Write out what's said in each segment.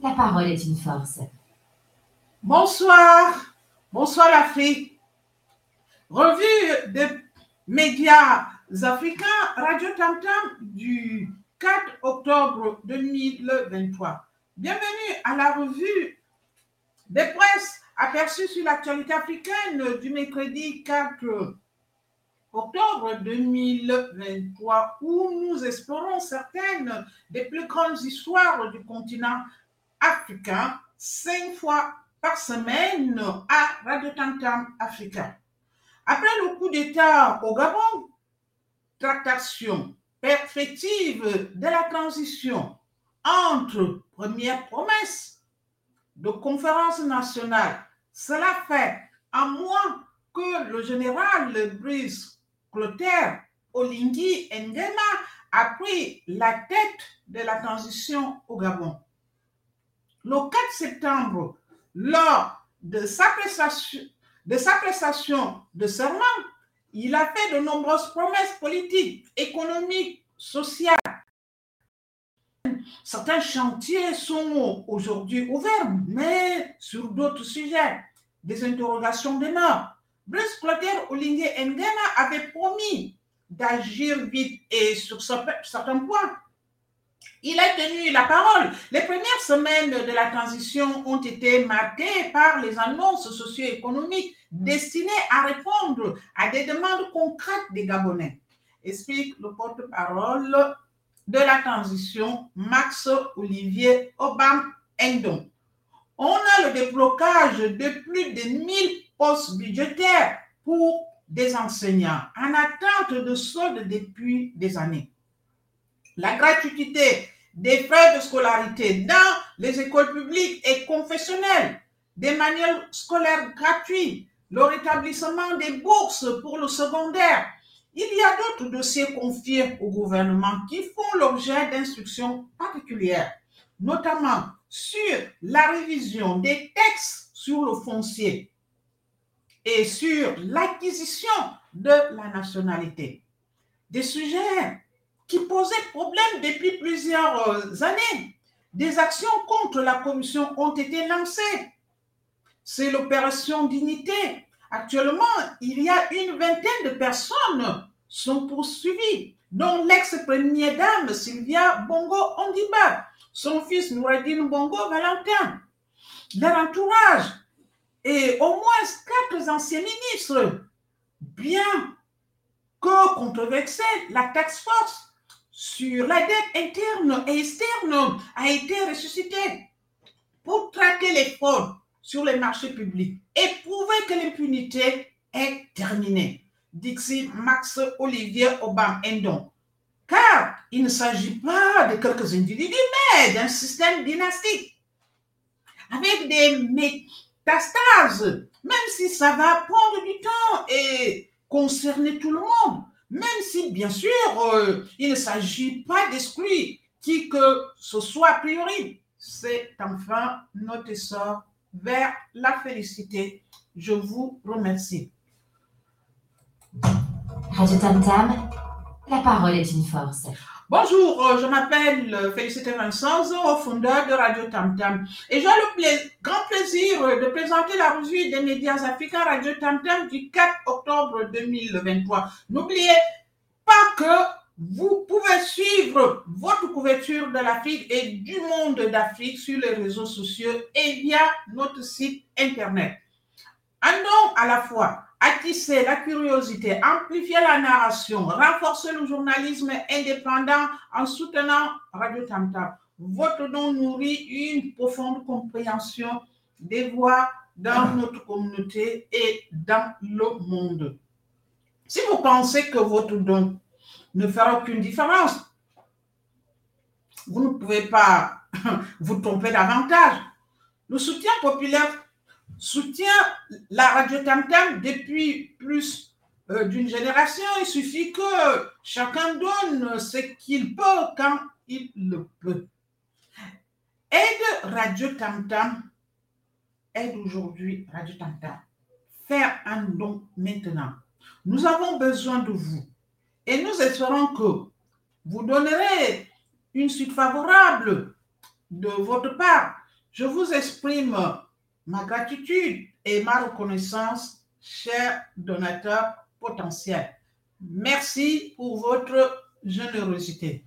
La parole est une force. Bonsoir, bonsoir l'Afrique. Revue des médias africains, Radio Tam Tam du 4 octobre 2023. Bienvenue à la revue des presses aperçues sur l'actualité africaine du mercredi 4 octobre 2023 où nous explorons certaines des plus grandes histoires du continent africain cinq fois par semaine à Radio Tantam Africa. Après le coup d'État au Gabon, tractation, perspective de la transition entre première promesse de conférence nationale, cela fait un mois que le général Brice Clotaire Olingi Nguema a pris la tête de la transition au Gabon. Le 4 septembre, lors de sa prestation de, sa prestation de serment, il a fait de nombreuses promesses politiques, économiques, sociales. Certains chantiers sont aujourd'hui ouverts, mais sur d'autres sujets, des interrogations demeurent. Brice Clotaire Olingue Nguema avait promis d'agir vite et sur certains points. Il a tenu la parole. Les premières semaines de la transition ont été marquées par les annonces socio-économiques destinées à répondre à des demandes concrètes des Gabonais. Explique le porte-parole de la transition, Max Olivier Obam Endon. On a le déblocage de plus de 1000 postes budgétaires pour des enseignants en attente de solde depuis des années. La gratuité des frais de scolarité dans les écoles publiques et confessionnelles, des manuels scolaires gratuits, le rétablissement des bourses pour le secondaire. Il y a d'autres dossiers confiés au gouvernement qui font l'objet d'instructions particulières, notamment sur la révision des textes sur le foncier, et sur l'acquisition de la nationalité. Des sujets qui posaient problème depuis plusieurs euh, années. Des actions contre la corruption ont été lancées. C'est l'opération Dignité. Actuellement, il y a une vingtaine de personnes sont poursuivies, dont l'ex-première dame Sylvia Bongo Ondiba, son fils Noureddin Bongo Valentin. Leur entourage et au moins quatre anciens ministres, bien que controversée, la taxe force sur la dette interne et externe a été ressuscitée pour traquer les fraudes sur les marchés publics et prouver que l'impunité est terminée. Dixit Max Olivier Obama Endon. Car il ne s'agit pas de quelques individus, mais d'un système dynastique avec des métastases, même si ça va prendre du temps et concerner tout le monde, même si, bien sûr, euh, il ne s'agit pas d'exclure qui que ce soit a priori. C'est enfin notre essor vers la félicité. Je vous remercie. Radio Tam Tam, la parole est une force. Bonjour, euh, je m'appelle euh, Félicité Vincent, fondeur de Radio Tam Tam. Et j'ai le grand plaisir de présenter la revue des médias africains Radio Tam Tam du 4 octobre 2023. N'oubliez pas que vous pouvez suivre votre couverture de l'Afrique et du monde d'Afrique sur les réseaux sociaux et via notre site internet. Andons à la fois attiser la curiosité, amplifier la narration, renforcer le journalisme indépendant en soutenant Radio Tamtam. Votre don nourrit une profonde compréhension des voix dans notre communauté et dans le monde. Si vous pensez que votre don ne fera aucune différence, vous ne pouvez pas vous tromper davantage. Le soutien populaire soutient la radio Tam Tam depuis plus euh, d'une génération. Il suffit que chacun donne ce qu'il peut quand il le peut. Aide Radio Tam Tam. Aide aujourd'hui Radio Tam Tam. Faire un don maintenant. Nous avons besoin de vous. Et nous espérons que vous donnerez une suite favorable de votre part. Je vous exprime ma gratitude et ma reconnaissance, chers donateurs potentiels. Merci pour votre générosité.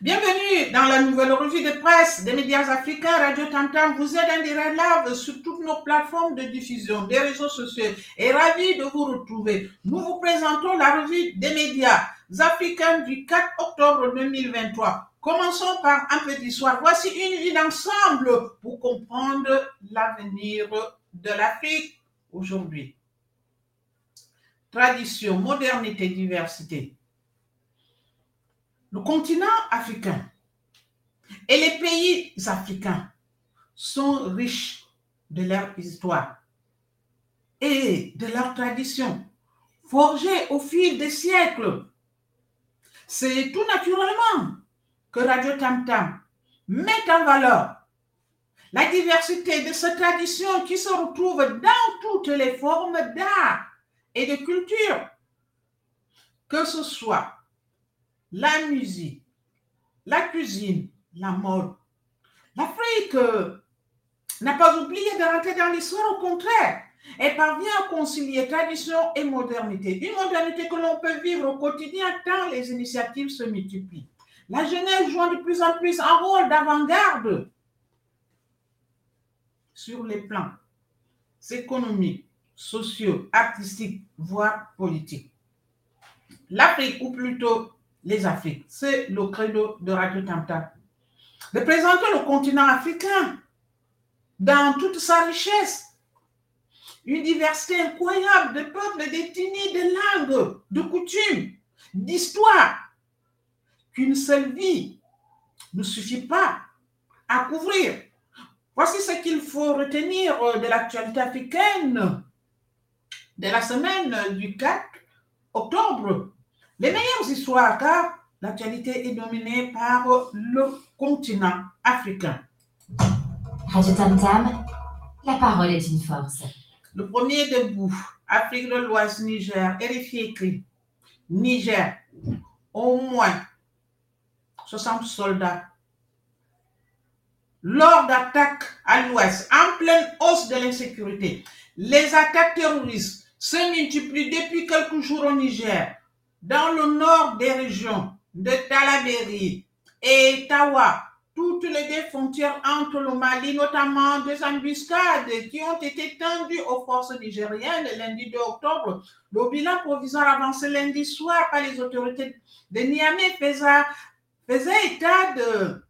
Bienvenue dans la nouvelle revue de presse des médias africains Radio Tantam. Vous êtes live sur toutes nos plateformes de diffusion des réseaux sociaux et ravi de vous retrouver. Nous vous présentons la revue des médias africains du 4 octobre 2023. Commençons par un petit soir. Voici une vie d'ensemble pour comprendre l'avenir de l'Afrique aujourd'hui. Tradition, modernité, diversité. Le continent africain et les pays africains sont riches de leur histoire et de leur tradition, forgées au fil des siècles. C'est tout naturellement que Radio Tam Tam met en valeur la diversité de ces traditions qui se retrouvent dans toutes les formes d'art et de culture, que ce soit la musique, la cuisine, la mode. L'Afrique n'a pas oublié de rentrer dans l'histoire, au contraire. Elle parvient à concilier tradition et modernité. Une modernité que l'on peut vivre au quotidien tant les initiatives se multiplient. La jeunesse joue de plus en plus un rôle d'avant-garde sur les plans économiques, sociaux, artistiques, voire politiques. L'Afrique, ou plutôt les Afriques. C'est le credo de Radio Tamta. De présenter le continent africain dans toute sa richesse. Une diversité incroyable de peuples, d'ethnies, de langues, de coutumes, d'histoires, qu'une seule vie ne suffit pas à couvrir. Voici ce qu'il faut retenir de l'actualité africaine de la semaine du 4 octobre les meilleures histoires, car l'actualité est dominée par le continent africain. Radio Tam Tam, la parole est une force. Le premier debout, Afrique de l'Ouest, Niger, RFI écrit Niger, au moins 60 soldats. Lors d'attaques à l'Ouest, en pleine hausse de l'insécurité, les attaques terroristes se multiplient depuis quelques jours au Niger dans le nord des régions de Talaberi et Tawa, toutes les deux frontières entre le Mali, notamment des embuscades qui ont été tendues aux forces nigériennes le lundi 2 octobre. Le bilan provisoire avancé lundi soir par les autorités de Niamey faisait, état de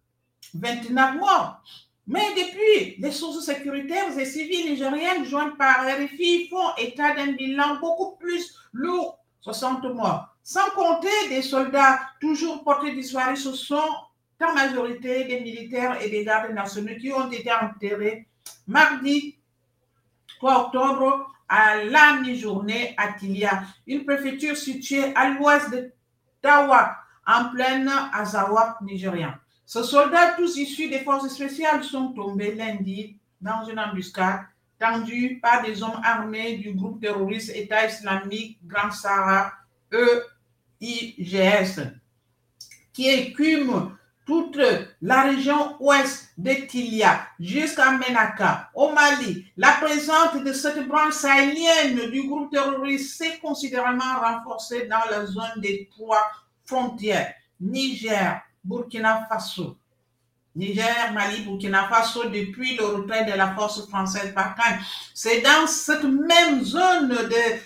29 morts. Mais depuis, les sources sécuritaires et civiles nigériennes jointes par RFI font état d'un bilan beaucoup plus lourd, 60 morts. Sans compter des soldats toujours portés disparus, ce sont en majorité des militaires et des gardes nationaux qui ont été enterrés mardi 3 octobre à la mi-journée à Tilia, une préfecture située à l'ouest de Tawa, en pleine Azawak nigérien. Ces soldats, tous issus des forces spéciales, sont tombés lundi dans une embuscade tendue par des hommes armés du groupe terroriste État islamique Grand Sahara, eux IGS, qui écume toute la région ouest de Tilia jusqu'à Menaka, au Mali. La présence de cette branche sahélienne du groupe terroriste s'est considérablement renforcée dans la zone des trois frontières, Niger, Burkina Faso. Niger, Mali, Burkina Faso, depuis le retrait de la force française par C'est dans cette même zone de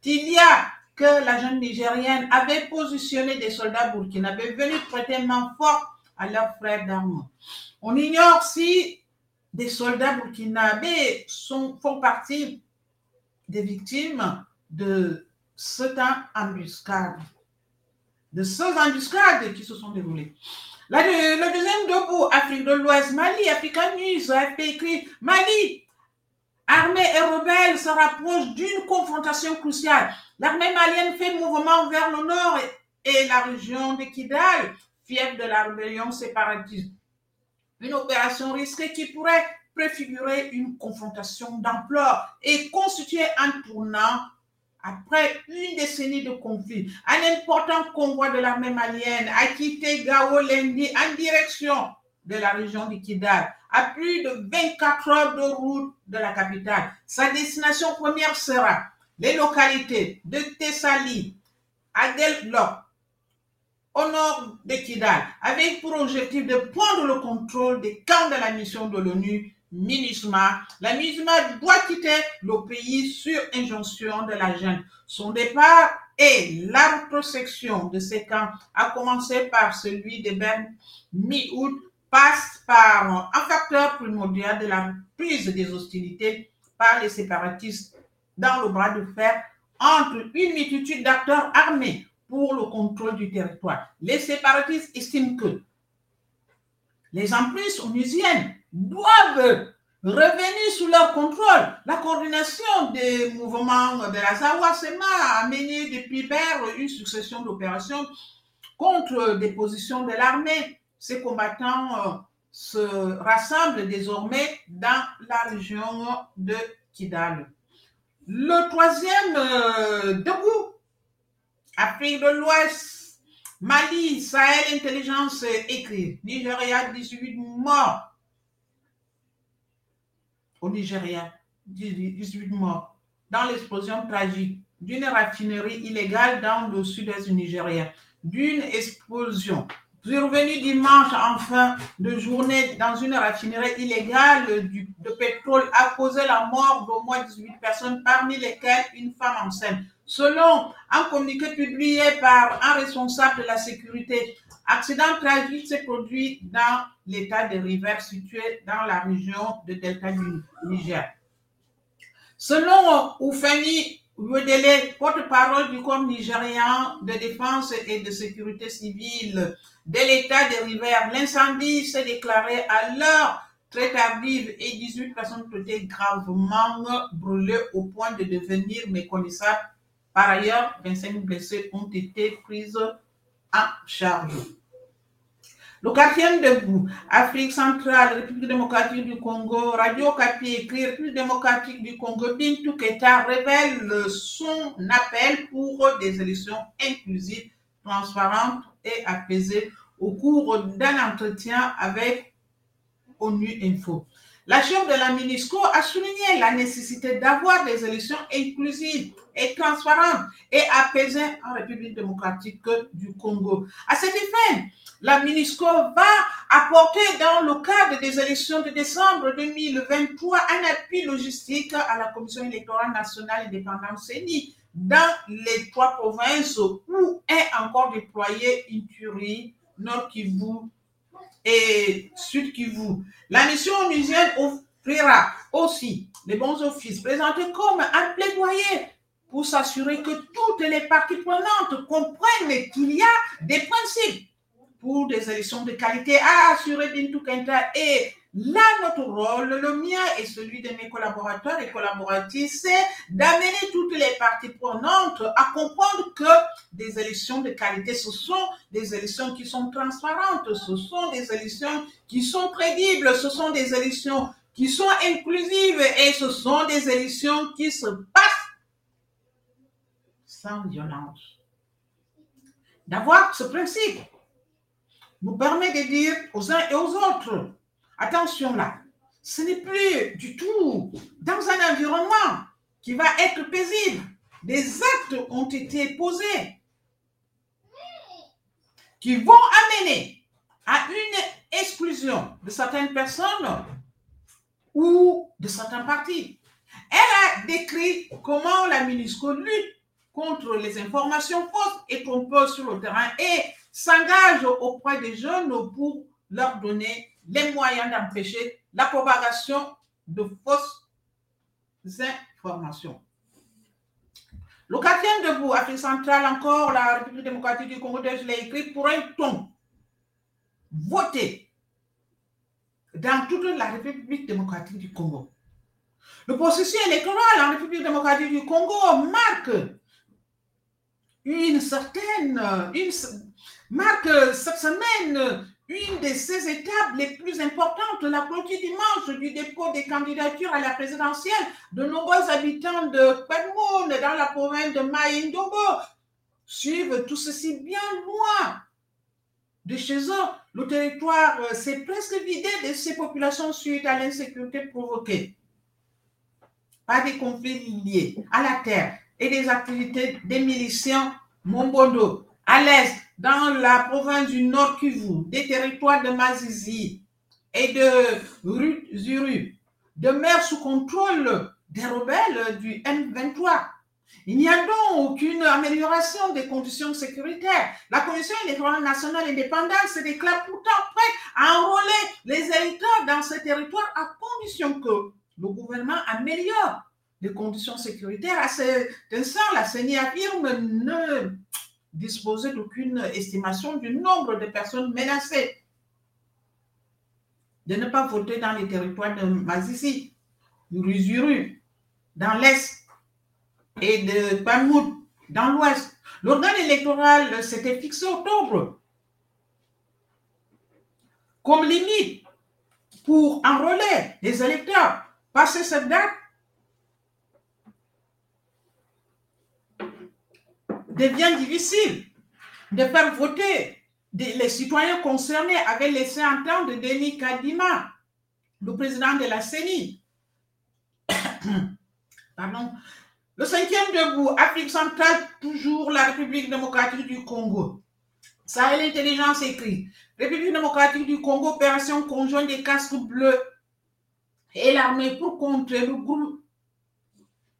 Tilia que la jeune Nigérienne avait positionné des soldats burkinabés venus prêter main forte à leurs frères d'armes. On ignore si des soldats burkinabés font partie des victimes de cette embuscade, de ces embuscades qui se sont déroulées. le deuxième debout, Afrique de l'Ouest, Mali, Africa News a fait écrit Mali, armée et rebelles se rapprochent d'une confrontation cruciale. L'armée malienne fait mouvement vers le nord et, la région de Kidal, fief de la rébellion séparatiste. Une opération risquée qui pourrait préfigurer une confrontation d'ampleur et constituer un tournant après une décennie de conflit. Un important convoi de l'armée malienne a quitté Gao lundi en direction de la région du Kidal, à plus de 24 heures de route de la capitale. Sa destination première sera les localités de Thessalie, Adelblok, au nord de Kidal, avec pour objectif de prendre le contrôle des camps de la mission de l'ONU MINUSMA. La MINUSMA doit quitter le pays sur injonction de la jeune. Son départ et la de ces camps, à commencer par celui de Ben mi-août, passe par un facteur primordial de la prise des hostilités par les séparatistes dans le bras de fer entre une multitude d'acteurs armés pour le contrôle du territoire. Les séparatistes estiment que les emprises onusiennes doivent revenir sous leur contrôle. La coordination des mouvements de la Zawasema a mené depuis Père une succession d'opérations contre des positions de l'armée. Ces combattants euh, se rassemblent désormais dans la région de Kidal. Le troisième euh, debout, Afrique de l'Ouest, Mali, Sahel Intelligence écrit, Nigeria 18 morts. Au Nigeria, 18 morts. Dans l'explosion tragique d'une raffinerie illégale dans le sud-est du Nigeria, d'une explosion survenue dimanche en fin de journée dans une raffinerie illégale de pétrole a causé la mort d'au moins 18 personnes, parmi lesquelles une femme enceinte. Selon un communiqué publié par un responsable de la sécurité, accident tragique s'est produit dans l'état de River situé dans la région de Delta du Niger. Selon Oufani Wedele, porte-parole du corps nigérien de défense et de sécurité civile de l'état de River, l'incendie s'est déclaré à l'heure très tardive et 18 personnes ont été gravement brûlées au point de devenir méconnaissables. Par ailleurs, 25 blessés ont été pris en charge. Le quatrième debout, Afrique centrale, République démocratique du Congo, Radio Capi écrit, République démocratique du Congo, Bintou Keta révèle son appel pour des élections inclusives, transparentes et apaisées au cours d'un entretien avec ONU Info. La chef de la MINUSCO a souligné la nécessité d'avoir des élections inclusives et transparentes et apaisées en République démocratique du Congo. À cet effet, la MINUSCO va apporter dans le cadre des élections de décembre 2023 un appui logistique à la Commission électorale nationale indépendante CENI dans les trois provinces où est encore déployé Ituri, Nord Kivu et Sud Kivu. La mission onusienne offrira aussi les bons offices présentés comme un plaidoyer pour s'assurer que toutes les parties prenantes comprennent qu'il y a des principes pour des élections de qualité à assurer Bintou Kenta et Là, notre rôle, le mien et celui de mes collaborateurs et collaboratrices, c'est d'amener toutes les parties prenantes à comprendre que des élections de qualité, ce sont des élections qui sont transparentes, ce sont des élections qui sont crédibles, ce sont des élections qui sont inclusives et ce sont des élections qui se passent sans violence. D'avoir ce principe nous permet de dire aux uns et aux autres, Attention là, ce n'est plus du tout dans un environnement qui va être paisible. Des actes ont été posés qui vont amener à une exclusion de certaines personnes ou de certains partis. Elle a décrit comment la MINUSCO lutte contre les informations fausses et trompeuses sur le terrain et s'engage auprès des jeunes pour leur donner les moyens d'empêcher la propagation de fausses informations. Le quatrième debout, Afrique centrale, encore la République démocratique du Congo, je l'ai écrit pour un ton voté dans toute la République démocratique du Congo? Le processus électoral en République démocratique du Congo marque une certaine, une, marque cette semaine une de ces étapes les plus importantes, la clôture dimanche du dépôt des candidatures à la présidentielle de nombreux habitants de Kwenmoun dans la province de Maïndobo suivent tout ceci bien loin de chez eux. le territoire euh, s'est presque vidé de ses populations suite à l'insécurité provoquée par des conflits liés à la terre et des activités des miliciens Mombondo, à l'est, dans la province du Nord Kivu, des territoires de Mazizi et de Zuru, demeurent sous contrôle des rebelles du M23. Il n'y a donc aucune amélioration des conditions sécuritaires. La Commission électorale nationale indépendante se déclare pourtant prête à enrôler les électeurs dans ce territoire à condition que le gouvernement améliore les conditions sécuritaires. À cet instant, la CENI affirme ne disposer d'aucune estimation du nombre de personnes menacées de ne pas voter dans les territoires de Mazissi, Uruzuru, dans l'Est et de Pamout, dans l'Ouest. L'organe électoral s'était fixé octobre comme limite pour enrôler les électeurs. Passer cette date, devient difficile de faire voter. Les citoyens concernés avaient laissé entendre Denis Kadima, le président de la CENI. Pardon. Le cinquième debout, Afrique centrale, toujours la République démocratique du Congo. Ça est l'intelligence écrit. République démocratique du Congo, opération conjointe des casques bleus et l'armée pour contrer le groupe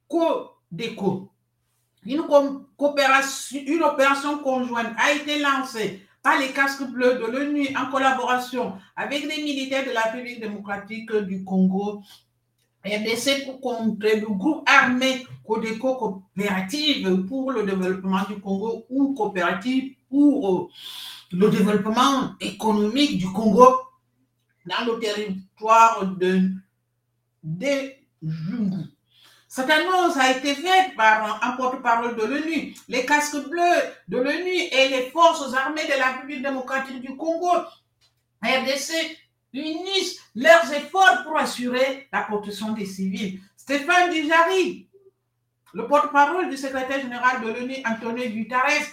CODECO. Une, coopération, une opération conjointe a été lancée par les casques bleus de l'ONU en collaboration avec les militaires de la République démocratique du Congo RDC pour contrer le groupe armé Codeco Coopérative pour le développement du Congo ou coopérative pour euh, le développement économique du Congo dans le territoire de, de cette annonce a été faite par un porte-parole de l'ONU. Les casques bleus de l'ONU et les forces armées de la République démocratique du Congo, RDC, unissent leurs efforts pour assurer la protection des civils. Stéphane Dijari, le porte-parole du secrétaire général de l'ONU, Antonio Guterres,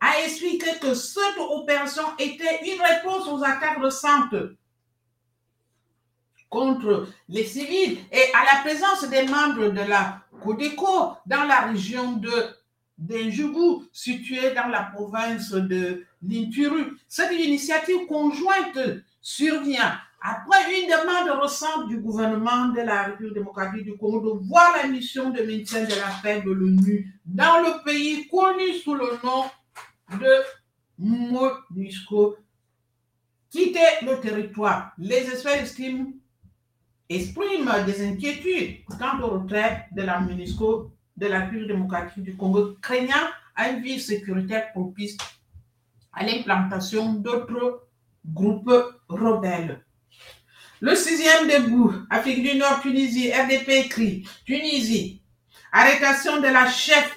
a expliqué que cette opération était une réponse aux attaques récentes contre les civils et à la présence des membres de la Codeco dans la région de située dans la province de Linturu. Cette initiative conjointe survient après une demande récente du gouvernement de la République démocratique du Congo de voir la mission de maintien de la paix de l'ONU dans le pays connu sous le nom de MONUSCO quitter le territoire. Les experts estiment exprime des inquiétudes quant au retrait de la MONUSCO de la République démocratique du Congo, craignant un vide sécuritaire propice à l'implantation d'autres groupes rebelles. Le sixième debout, Afrique du Nord, Tunisie, RDP écrit, Tunisie, arrêtation de la chef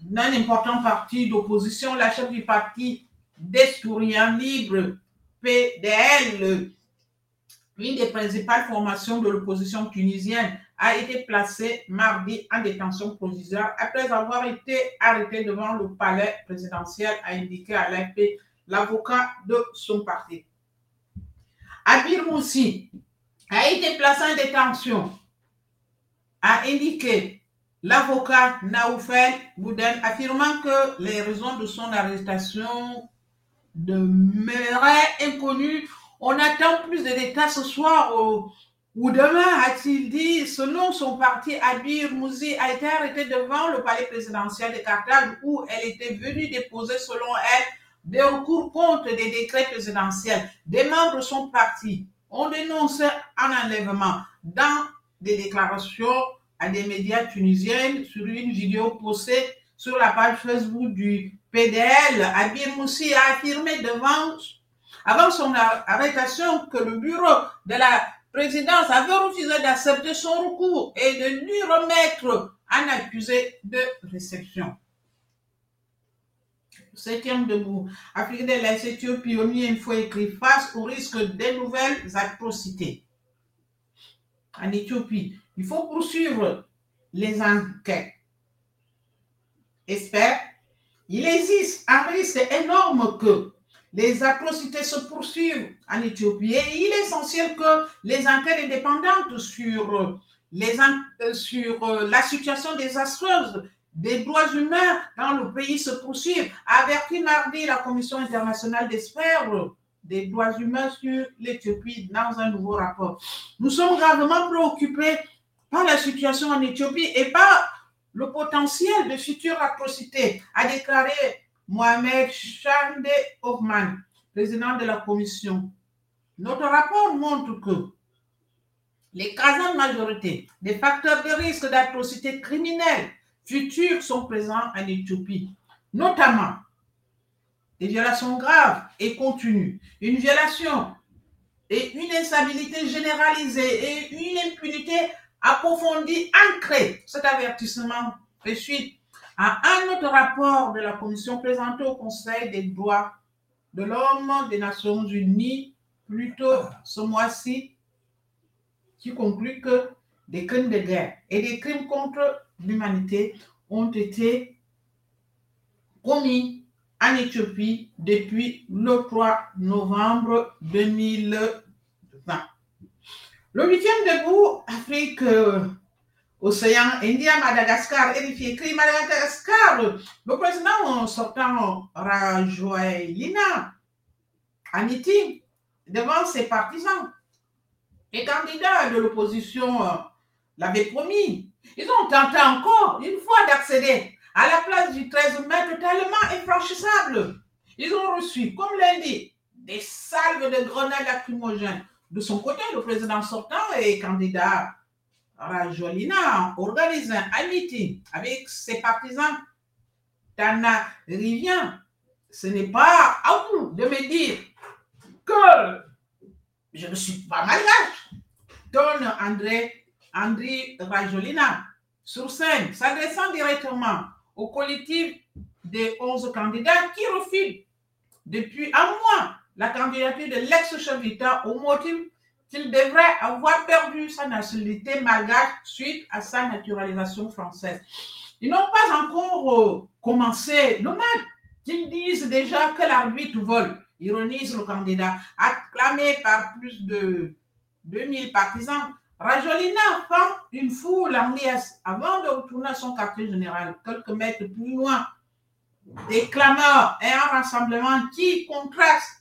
d'un important parti d'opposition, la chef du parti d'Estourien Libre, PDL, une des principales formations de l'opposition tunisienne, a été placée mardi en détention provisoire après avoir été arrêté devant le palais présidentiel, a indiqué à l'AFP l'avocat de son parti. Abir Moussi a été placé en détention, a indiqué l'avocat Naoufel Bouden, affirmant que les raisons de son arrestation demeuraient inconnues on attend plus de détails ce soir ou demain, a-t-il dit, selon son parti, Abir Mouzi a été arrêté devant le palais présidentiel de Carthage où elle était venue déposer, selon elle, des recours contre des décrets présidentiels. Des membres de son parti ont dénoncé un enlèvement dans des déclarations à des médias tunisiens sur une vidéo postée sur la page Facebook du PDL. Abir Moussi a affirmé devant avant son arrestation que le bureau de la présidence avait refusé d'accepter son recours et de lui remettre un accusé de réception. Septième debout. Afrique de l'Est, Éthiopie, ONU fois écrit face au risque de nouvelles atrocités. En Éthiopie, il faut poursuivre les enquêtes. Espère, il existe un risque énorme que les atrocités se poursuivent en Éthiopie et il est essentiel que les enquêtes indépendantes sur, les, euh, sur euh, la situation désastreuse des droits humains dans le pays se poursuivent. A averti mardi la Commission internationale d'experts des droits humains sur l'Éthiopie dans un nouveau rapport. Nous sommes gravement préoccupés par la situation en Éthiopie et par le potentiel de futures atrocités, a déclaré Mohamed Chande Hoffman, président de la commission. Notre rapport montre que l'écrasante majorité des facteurs de risque d'atrocités criminelles futures sont présents en Éthiopie, notamment des violations graves et continues, une violation et une instabilité généralisée et une impunité approfondie, ancrée. Cet avertissement fait suite à un autre rapport de la Commission présenté au Conseil des droits de l'homme des Nations Unies plus tôt ce mois-ci, qui conclut que des crimes de guerre et des crimes contre l'humanité ont été commis en Éthiopie depuis le 3 novembre 2020. Le huitième debout, Afrique, euh, Océan Indien, Madagascar, édifié écrit Madagascar. Le président sortant Rajoelina a meeting devant ses partisans. Les candidats de l'opposition euh, l'avaient promis. Ils ont tenté encore une fois d'accéder à la place du 13 mai totalement infranchissable. Ils ont reçu, comme lundi, des salves de grenades lacrymogènes de son côté, le président sortant et candidat Rajolina organise un meeting avec ses partisans. Tana Rivien, ce n'est pas à vous de me dire que je ne suis pas malgache. Donne André, André Rajolina sur scène, s'adressant directement au collectif des 11 candidats qui refusent depuis un mois la candidature de l'ex-chef d'État au motif qu'il devrait avoir perdu sa nationalité malgache suite à sa naturalisation française. Ils n'ont pas encore euh, commencé le match. Ils disent déjà que l'arbitre vole, ironise le candidat, acclamé par plus de 2000 partisans. Rajolina prend une foule en liesse avant de retourner à son quartier général, quelques mètres plus loin. Des clameurs et un rassemblement qui contraste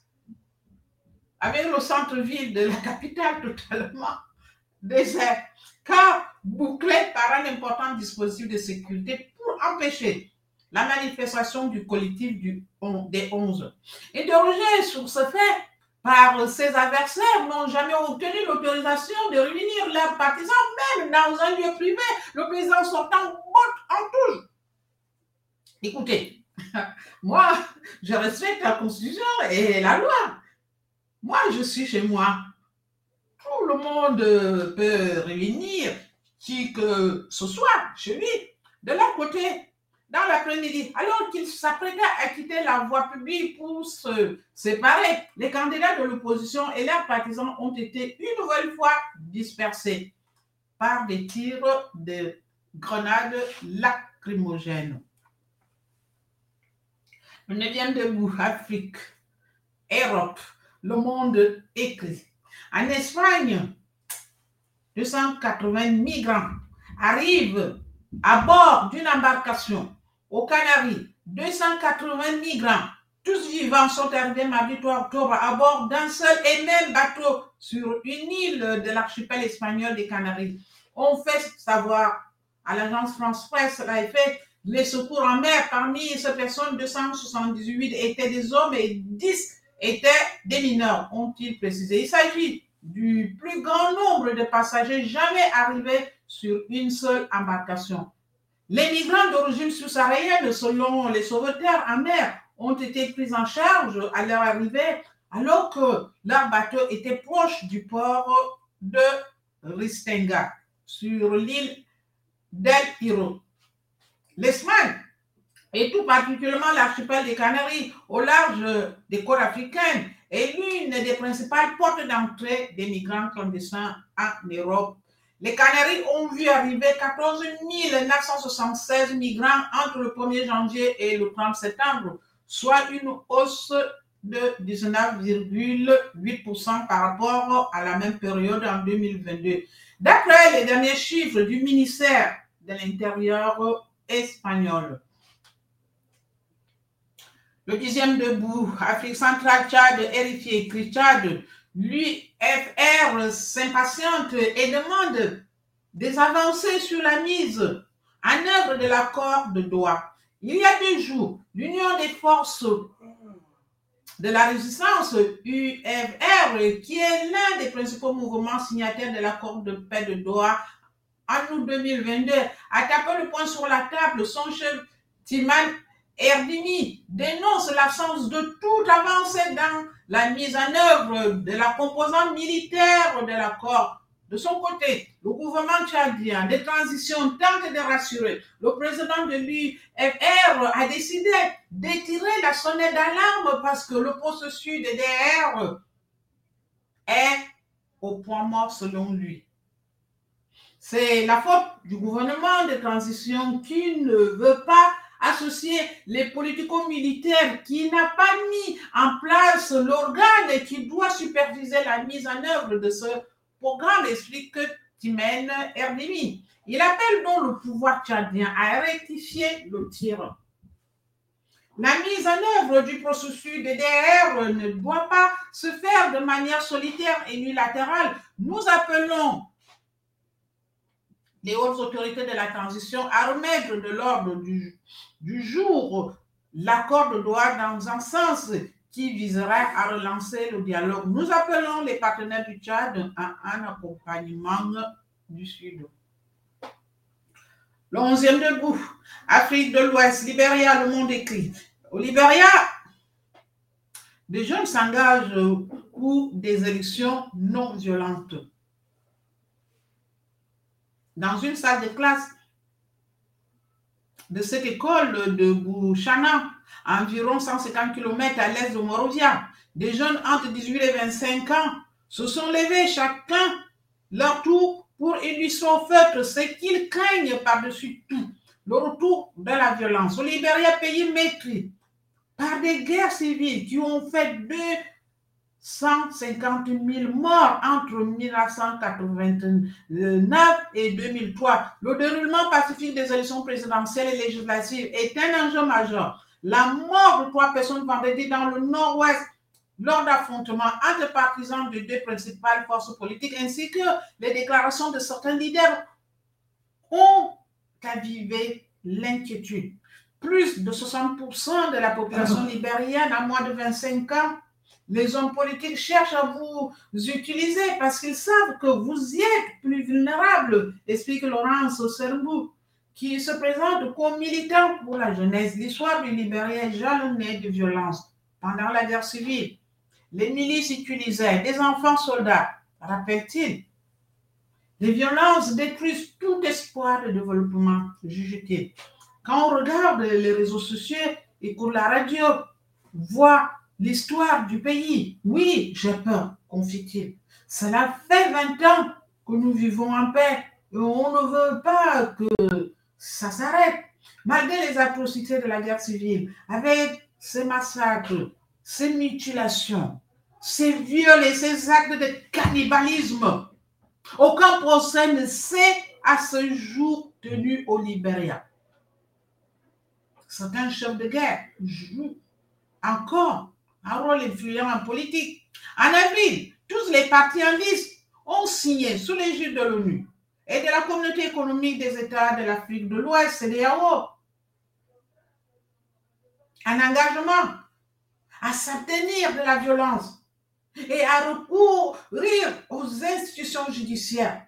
avec le centre-ville de la capitale totalement désert, car bouclé par un important dispositif de sécurité pour empêcher la manifestation du collectif des 11. Et de sur ce fait, par ses adversaires, n'ont jamais obtenu l'autorisation de réunir leurs partisans, même dans un lieu privé. Le président sortant botte en touche. Écoutez, moi, je respecte la Constitution et la loi. Moi, je suis chez moi. Tout le monde peut réunir qui que ce soit chez lui. De l'autre côté, dans l'après-midi, alors qu'il s'apprêtait à quitter la voie publique pour se séparer, les candidats de l'opposition et leurs partisans ont été une nouvelle fois dispersés par des tirs de grenades lacrymogènes. Le 9e debout, Afrique, Europe, le monde écrit. En Espagne, 280 migrants arrivent à bord d'une embarcation. Aux Canaries, 280 migrants, tous vivants, sont arrivés mardi 3 octobre à bord d'un seul et même bateau sur une île de l'archipel espagnol des Canaries. On fait savoir à l'agence France Presse, fait les secours en mer. Parmi ces personnes, 278 étaient des hommes et 10 étaient des mineurs, ont-ils précisé. Il s'agit du plus grand nombre de passagers jamais arrivés sur une seule embarcation. Les migrants d'origine subsaharienne, selon les sauveteurs en mer, ont été pris en charge à leur arrivée alors que leur bateau était proche du port de Ristenga, sur l'île d'El Hiro. L'Espagne et tout particulièrement l'archipel des Canaries au large des côtes africaines est l'une des principales portes d'entrée des migrants clandestins en Europe. Les Canaries ont vu arriver 14 976 migrants entre le 1er janvier et le 30 septembre, soit une hausse de 19,8% par rapport à la même période en 2022. D'après les derniers chiffres du ministère de l'Intérieur espagnol. Le dixième debout, Afrique centrale, Tchad, RFI, Tchad, l'UFR s'impatiente et demande des avancées sur la mise en œuvre de l'accord de Doha. Il y a deux jours, l'Union des forces de la résistance UFR, qui est l'un des principaux mouvements signataires de l'accord de paix de Doha en août 2022, a tapé le point sur la table. Son chef, Timan Erdini, dénonce l'absence de toute avancée dans la mise en œuvre de la composante militaire de l'accord. De son côté, le gouvernement tchadien de transition tente de rassurer. Le président de l'UFR a décidé d'étirer la sonnette d'alarme parce que le processus de DR est au point mort selon lui. C'est la faute du gouvernement de transition qui ne veut pas associer les politico-militaires, qui n'a pas mis en place l'organe qui doit superviser la mise en œuvre de ce programme, explique Timen Erdemi. Il appelle donc le pouvoir tchadien à rectifier le tir. La mise en œuvre du processus de DR ne doit pas se faire de manière solitaire et unilatérale. Nous appelons les hautes autorités de la transition à remettre de l'ordre du, jour l'accord de droit dans un sens qui viserait à relancer le dialogue. Nous appelons les partenaires du Tchad à un accompagnement du Sud. Le 11e debout, Afrique de l'Ouest, Libéria, le monde écrit. Au Libéria, des jeunes s'engagent pour des élections non violentes dans une salle de classe de cette école de Bouchana, à environ 150 km à l'est de Morovia. Des jeunes entre 18 et 25 ans se sont levés chacun leur tour pour illustrer au feutre ce qu'ils craignent par-dessus tout, le retour de la violence. Au Libéria, pays maîtris par des guerres civiles qui ont fait deux 150 000 morts entre 1989 et 2003. Le déroulement pacifique des élections présidentielles et législatives est un enjeu majeur. La mort de trois personnes vendredi dans le nord-ouest lors d'affrontements entre partisans de deux principales forces politiques ainsi que les déclarations de certains leaders ont avivé l'inquiétude. Plus de 60% de la population libérienne à moins de 25 ans les hommes politiques cherchent à vous utiliser parce qu'ils savent que vous y êtes plus vulnérable, explique Laurence Serbou, qui se présente comme militant pour la jeunesse. L'histoire du Libéria est jalonnée de violence. Pendant la guerre civile, les milices utilisaient des enfants soldats, rappelle-t-il. Les violences détruisent tout espoir de développement, juge-t-il. Quand on regarde les réseaux sociaux et pour la radio, voit l'histoire du pays. Oui, j'ai peur, confie-t-il. Cela fait 20 ans que nous vivons en paix on ne veut pas que ça s'arrête. Malgré les atrocités de la guerre civile, avec ces massacres, ces mutilations, ces viols et ces actes de cannibalisme, aucun procès ne s'est à ce jour tenu au Libéria. Certains chefs de guerre jouent encore un rôle influent en politique. En avril, tous les partis en liste ont signé sous l'égide de l'ONU et de la communauté économique des États de l'Afrique de l'Ouest, CDAO, un engagement à s'abstenir de la violence et à recourir aux institutions judiciaires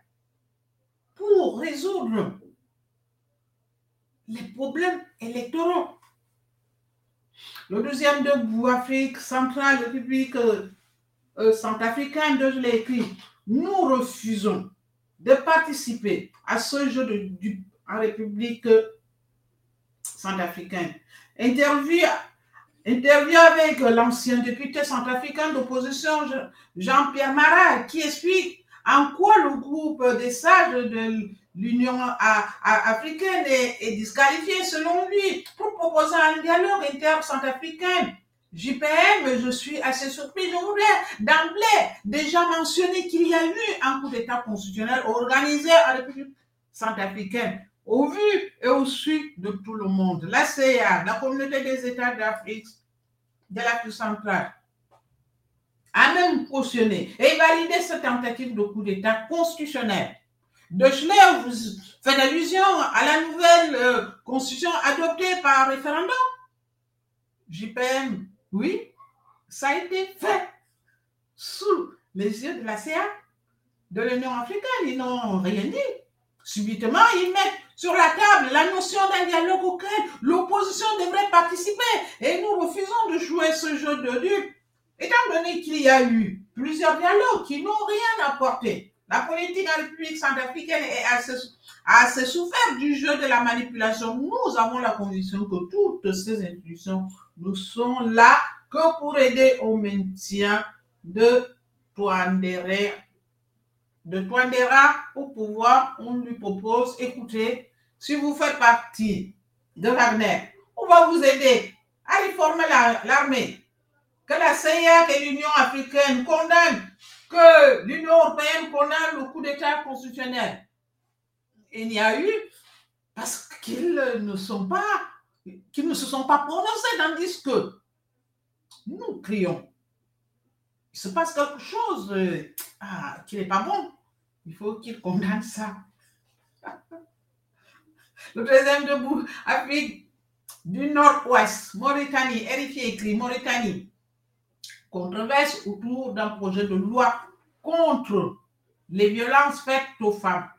pour résoudre les problèmes électoraux le deuxième de Afrique centrale, République euh, euh, centrafricaine, je l'ai écrit. Nous refusons de participer à ce jeu de, en République centrafricaine. Interview, interview avec l'ancien député centrafricain d'opposition Jean-Pierre Marat qui explique en quoi le groupe des sages de l'Union africaine est, disqualifiée selon lui pour proposer un dialogue inter-centrafricain JPM, je suis assez surpris. Je voudrais d'emblée déjà mentionner qu'il y a eu un coup d'État constitutionnel organisé en République centrafricaine au vu et au su de tout le monde. La CIA, la communauté des États d'Afrique, de l'Afrique centrale, a même cautionné et validé cette tentative de coup d'État constitutionnel. Schler, vous faites allusion à la nouvelle euh, constitution adoptée par référendum. JPM, oui, ça a été fait sous les yeux de la CA, de l'Union africaine. Ils n'ont rien dit. Subitement, ils mettent sur la table la notion d'un dialogue auquel l'opposition devrait participer. Et nous refusons de jouer ce jeu de dupes, étant donné qu'il y a eu plusieurs dialogues qui n'ont rien apporté. La politique en République centrafricaine est assez, assez souffert du jeu de la manipulation. Nous avons la conviction que toutes ces institutions nous sont là que pour aider au maintien de Touandéra. De au pouvoir, on lui propose, écoutez, si vous faites partie de Wagner, on va vous aider à réformer l'armée. que la CIA et l'Union africaine condamnent, que l'Union européenne condamne le coup d'État constitutionnel. Il y a eu parce qu'ils ne sont pas, qu'ils ne se sont pas prononcés, tandis que nous crions. Il se passe quelque chose ah, qui n'est pas bon. Il faut qu'ils condamnent ça. Le deuxième debout, Afrique du Nord-Ouest, Mauritanie, héritier écrit Mauritanie. Controverse autour d'un projet de loi contre les violences faites aux femmes.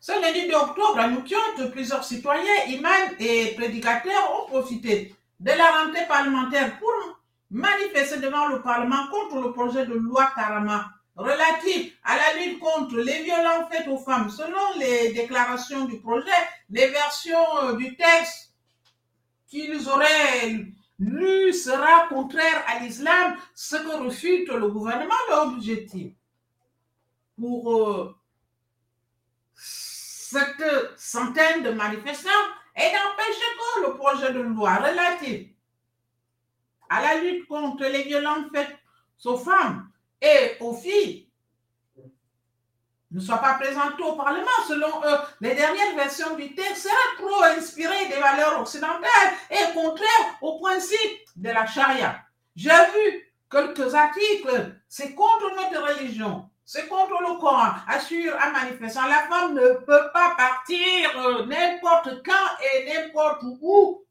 Ce lundi de octobre, à Nukiote, plusieurs citoyens, imams et prédicateurs ont profité de la rentrée parlementaire pour manifester devant le Parlement contre le projet de loi Karama relatif à la lutte contre les violences faites aux femmes. Selon les déclarations du projet, les versions euh, du texte qu'ils auraient lu sera contraire à l'islam, ce que refute le gouvernement l'objectif. Pour euh, cette centaine de manifestants et d'empêcher que le projet de loi relatif à la lutte contre les violences faites aux femmes et aux filles ne soit pas présenté au Parlement. Selon eux, les dernières versions du texte seraient trop inspirées des valeurs occidentales et contraires aux principes de la charia. J'ai vu quelques articles, c'est contre notre religion, c'est contre le Coran, assure un manifestant. La femme ne peut pas partir euh, n'importe quand et n'importe où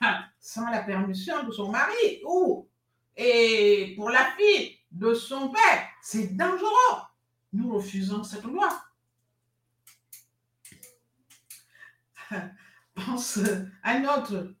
sans la permission de son mari ou et pour la fille de son père. C'est dangereux. Nous refusons cette loi. Pense à notre.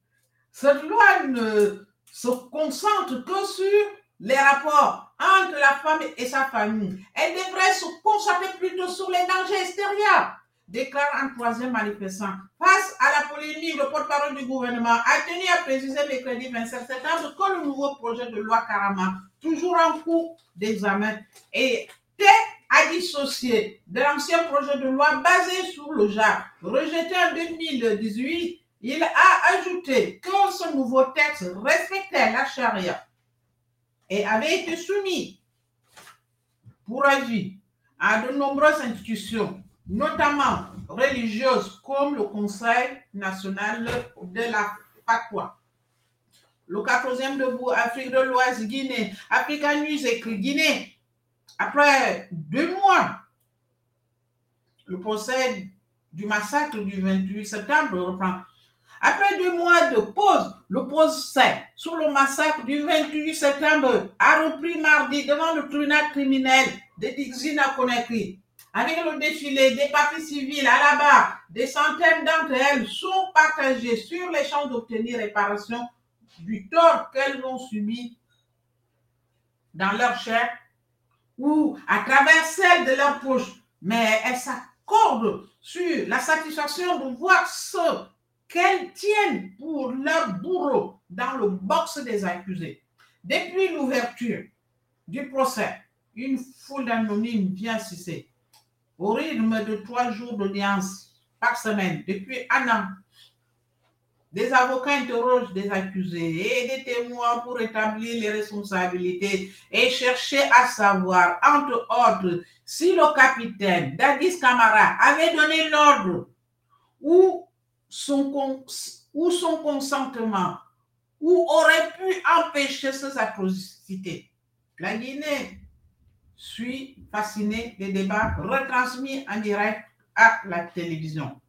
Cette loi ne se concentre que sur les rapports entre la femme et sa famille. Elle devrait se concentrer plutôt sur les dangers extérieurs déclare un troisième manifestant. Face à la polémique, le porte-parole du gouvernement a tenu à préciser mercredi 27 septembre que le nouveau projet de loi Karama, toujours en cours d'examen, était à dissocier de l'ancien projet de loi basé sur le JAR, rejeté en 2018. Il a ajouté que ce nouveau texte respectait la charia et avait été soumis pour avis à de nombreuses institutions notamment religieuses comme le Conseil national de la fatwa. Le 14e debout, Afrique de l'Ouest, Guinée, Africa News Guinée. Après deux mois, le procès du massacre du 28 septembre reprend. Après deux mois de pause, le procès sur le massacre du 28 septembre a repris mardi devant le tribunal criminel de Dixina Conakry. Avec le défilé des partis civils à la barre, des centaines d'entre elles sont partagées sur les chances d'obtenir réparation du tort qu'elles ont subi dans leur chair ou à travers celle de leur poche. Mais elles s'accordent sur la satisfaction de voir ce qu'elles tiennent pour leur bourreau dans le box des accusés. Depuis l'ouverture du procès, une foule d'anonymes vient cesser au rythme de trois jours d'audience par semaine depuis un an. Des avocats interrogent des accusés et des témoins pour établir les responsabilités et chercher à savoir, entre autres, si le capitaine Dadis Camara avait donné l'ordre ou son, ou son consentement ou aurait pu empêcher ces atrocités. La Guinée suit fascinée les débats retransmis en direct à la télévision.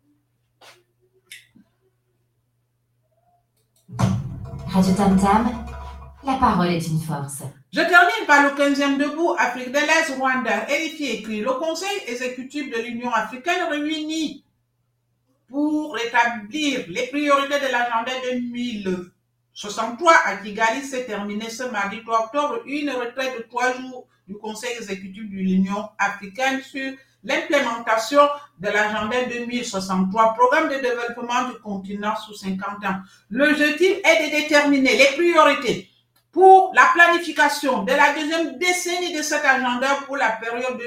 Radio Tam Tam, la parole est une force. Je termine par le 15e debout Afrique de l'Est, Rwanda. Héritier écrit Le Conseil exécutif de l'Union africaine réunit pour établir les priorités de l'agenda 2063 à Kigali s'est terminé ce mardi 3 octobre une retraite de trois jours du Conseil exécutif de l'Union africaine sur l'implémentation de l'agenda 2063, programme de développement du continent sous 50 ans. L'objectif est de déterminer les priorités pour la planification de la deuxième décennie de cet agenda pour la période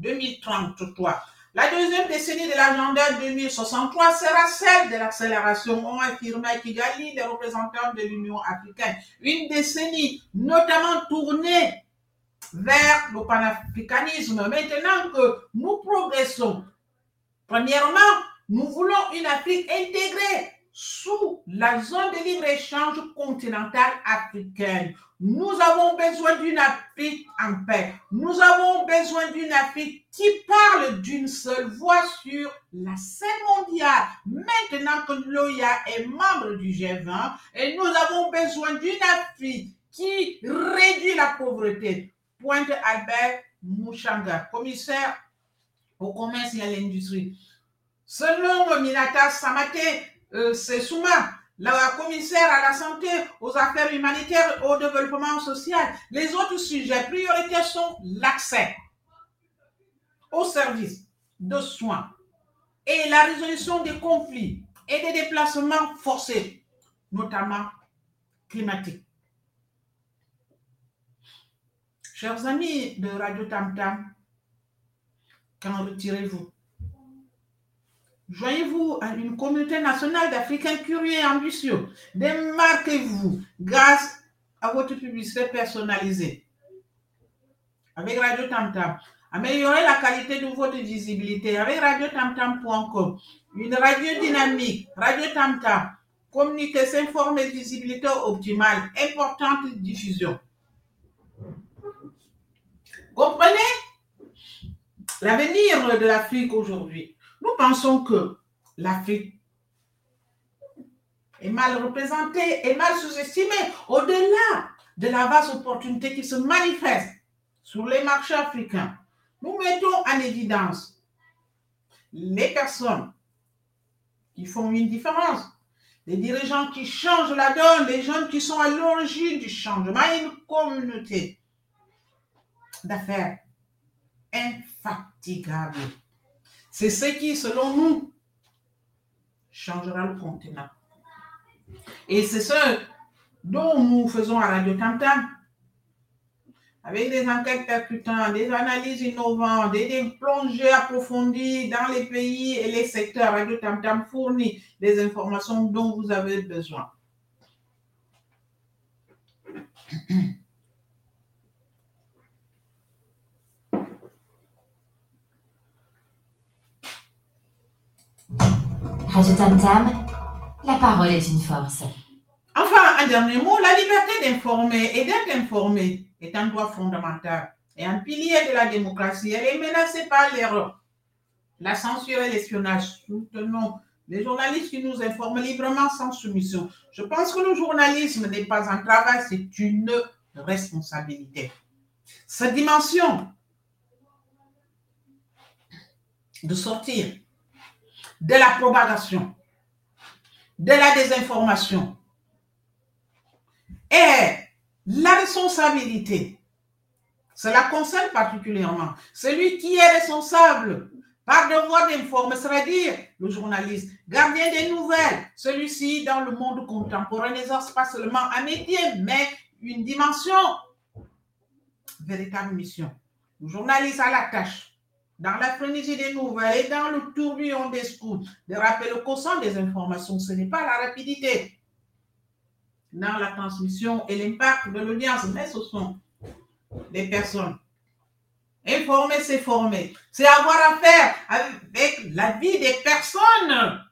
2024-2033. La deuxième décennie de l'agenda 2063 sera celle de l'accélération, ont affirmé Kigali les représentants de l'Union africaine. Une décennie notamment tournée vers le panafricanisme. Maintenant que nous progressons, premièrement, nous voulons une Afrique intégrée sous la zone de libre-échange continentale africaine. Nous avons besoin d'une Afrique en paix. Nous avons besoin d'une Afrique qui parle d'une seule voix sur la scène mondiale. Maintenant que l'OIA est membre du G20 et nous avons besoin d'une Afrique qui réduit la pauvreté. Pointe Albert Mouchanga, commissaire au commerce et à l'industrie. Selon Minata Samate, euh, c'est Souma, la commissaire à la santé, aux affaires humanitaires, au développement social. Les autres sujets prioritaires sont l'accès aux services de soins et la résolution des conflits et des déplacements forcés, notamment climatiques. Chers amis de Radio Tam Tam, qu'en retirez-vous? Joignez-vous à une communauté nationale d'Africains curieux et ambitieux. Démarquez-vous grâce à votre publicité personnalisée. Avec Radio Tam Tam, améliorez la qualité de votre visibilité avec radiotamtam.com. Une radio dynamique, Radio Tam Tam, communication, forme et visibilité optimale, importante diffusion. Comprenez? L'avenir de l'Afrique aujourd'hui. Nous pensons que l'Afrique est mal représentée, est mal sous-estimée, au-delà de la vaste opportunité qui se manifeste sur les marchés africains. Nous mettons en évidence les personnes qui font une différence, les dirigeants qui changent la donne, les jeunes qui sont à l'origine du changement, une communauté d'affaires infatigable. C'est ce qui, selon nous, changera le continent. Et c'est ce dont nous faisons à Radio Tam avec des enquêtes percutantes, des analyses innovantes, des, plongées approfondies dans les pays et les secteurs. Radio Tam Tam fournit des informations dont vous avez besoin. Radio Tam la parole est une force. Enfin, un dernier mot, la liberté d'informer et d'être informé est un droit fondamental et un pilier de la démocratie. Elle est menacée par l'erreur, la censure et l'espionnage. Soutenons les journalistes qui nous informent librement sans soumission. Je pense que le journalisme n'est pas un travail, c'est une responsabilité. Cette dimension de sortir de la propagation, de la désinformation. Et la responsabilité, cela concerne particulièrement celui qui est responsable par devoir d'informer, c'est-à-dire le journaliste, gardien des nouvelles. Celui-ci, dans le monde contemporain, n'exerce pas seulement un métier, mais une dimension, véritable mission. Le journaliste a la tâche dans la frénésie des nouvelles et dans le tourbillon des scouts, de rappeler le consent des informations. Ce n'est pas la rapidité dans la transmission et l'impact de l'audience, mais ce sont des personnes. Informer, c'est former. C'est avoir affaire avec la vie des personnes.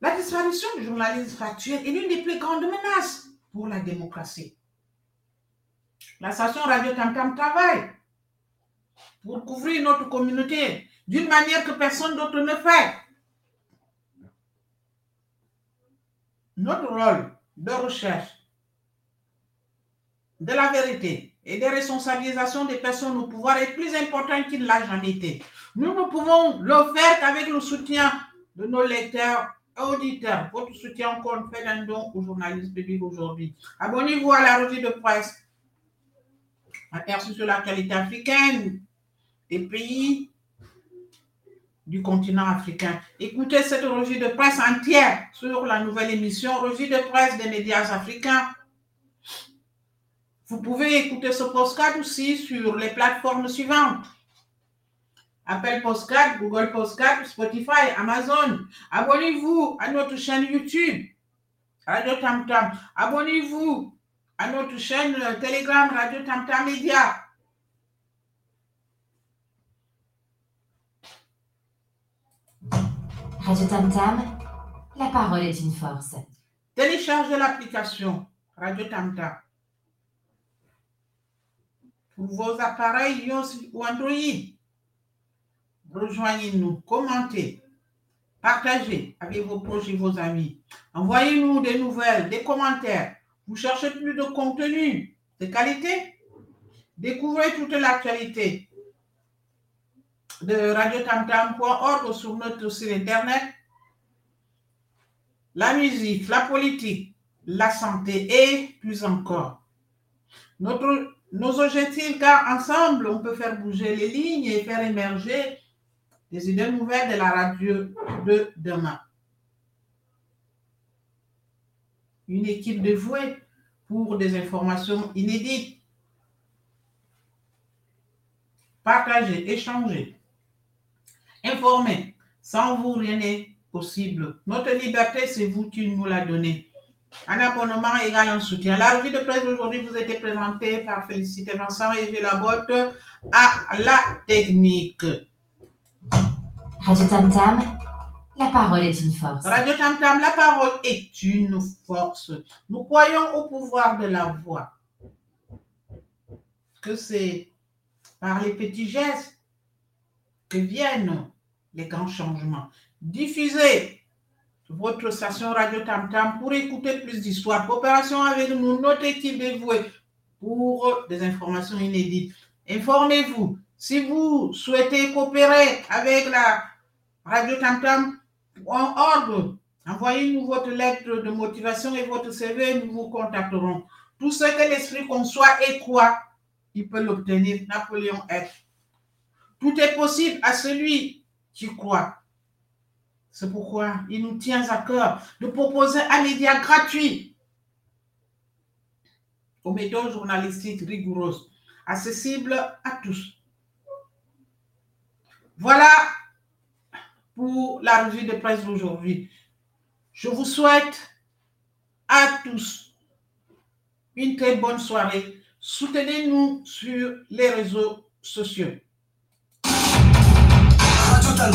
La disparition du journalisme factuel est l'une des plus grandes menaces pour la démocratie. La station Radio Tam travaille pour couvrir notre communauté d'une manière que personne d'autre ne fait. Notre rôle de recherche de la vérité et de responsabilisation des personnes au pouvoir est plus important qu'il l'a jamais été. Nous ne pouvons le faire qu'avec le soutien de nos lecteurs et auditeurs. Votre soutien encore fait un don aux journalistes publics aujourd'hui. Abonnez-vous à la revue de presse aperçu sur la qualité africaine des pays du continent africain. Écoutez cette revue de presse entière sur la nouvelle émission Revue de presse des médias africains. Vous pouvez écouter ce postcard aussi sur les plateformes suivantes. Apple Postcard, Google Postcard, Spotify, Amazon. Abonnez-vous à notre chaîne YouTube, Radio Tam Tam. Abonnez-vous à notre chaîne Telegram Radio Tamta Media. Radio Tam la parole est une force. Téléchargez l'application Radio Tamta pour vos appareils iOS ou Android. Rejoignez-nous, commentez, partagez avec vos proches et vos amis. Envoyez-nous des nouvelles, des commentaires vous cherchez plus de contenu de qualité? Découvrez toute l'actualité de radiotamtam.org sur notre site internet. La musique, la politique, la santé et plus encore. Nos objectifs, car ensemble, on peut faire bouger les lignes et faire émerger des idées nouvelles de la radio de demain. Une équipe dévouée pour des informations inédites. Partagez, échangez, informez. Sans vous, rien n'est possible. Notre liberté, c'est vous qui nous la donnez. Un abonnement égale un soutien. La revue de presse d'aujourd'hui vous a été présentée par Félicité Vincent et la à la technique. Radio Tam, la parole est une force. Radio Tam Tam, la parole est une force. Nous croyons au pouvoir de la voix. Que c'est par les petits gestes que viennent les grands changements. Diffusez votre station Radio Tam Tam pour écouter plus d'histoires. Coopération avec nous, notre équipe dévouée pour des informations inédites. Informez-vous. Si vous souhaitez coopérer avec la Radio Tam Tam, en ordre. Envoyez-nous votre lettre de motivation et votre CV, nous vous contacterons. Tout ce que l'esprit conçoit et croit, il peut l'obtenir. Napoléon F. Tout est possible à celui qui croit. C'est pourquoi il nous tient à cœur de proposer un média gratuit aux méthodes journalistiques rigoureuses, accessibles à tous. Voilà pour la revue de presse d'aujourd'hui. Je vous souhaite à tous une très bonne soirée. Soutenez-nous sur les réseaux sociaux. Radio Tam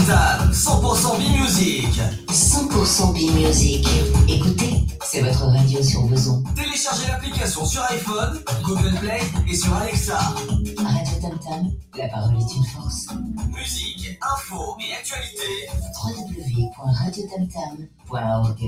100% B-Music. 100% B-Music. Écoutez, c'est votre radio sur besoin. Téléchargez l'application sur iPhone, Google Play et sur Alexa. Radio Tam Tam, la parole est une force. Musique, info et actualité. www.radiotamtam.org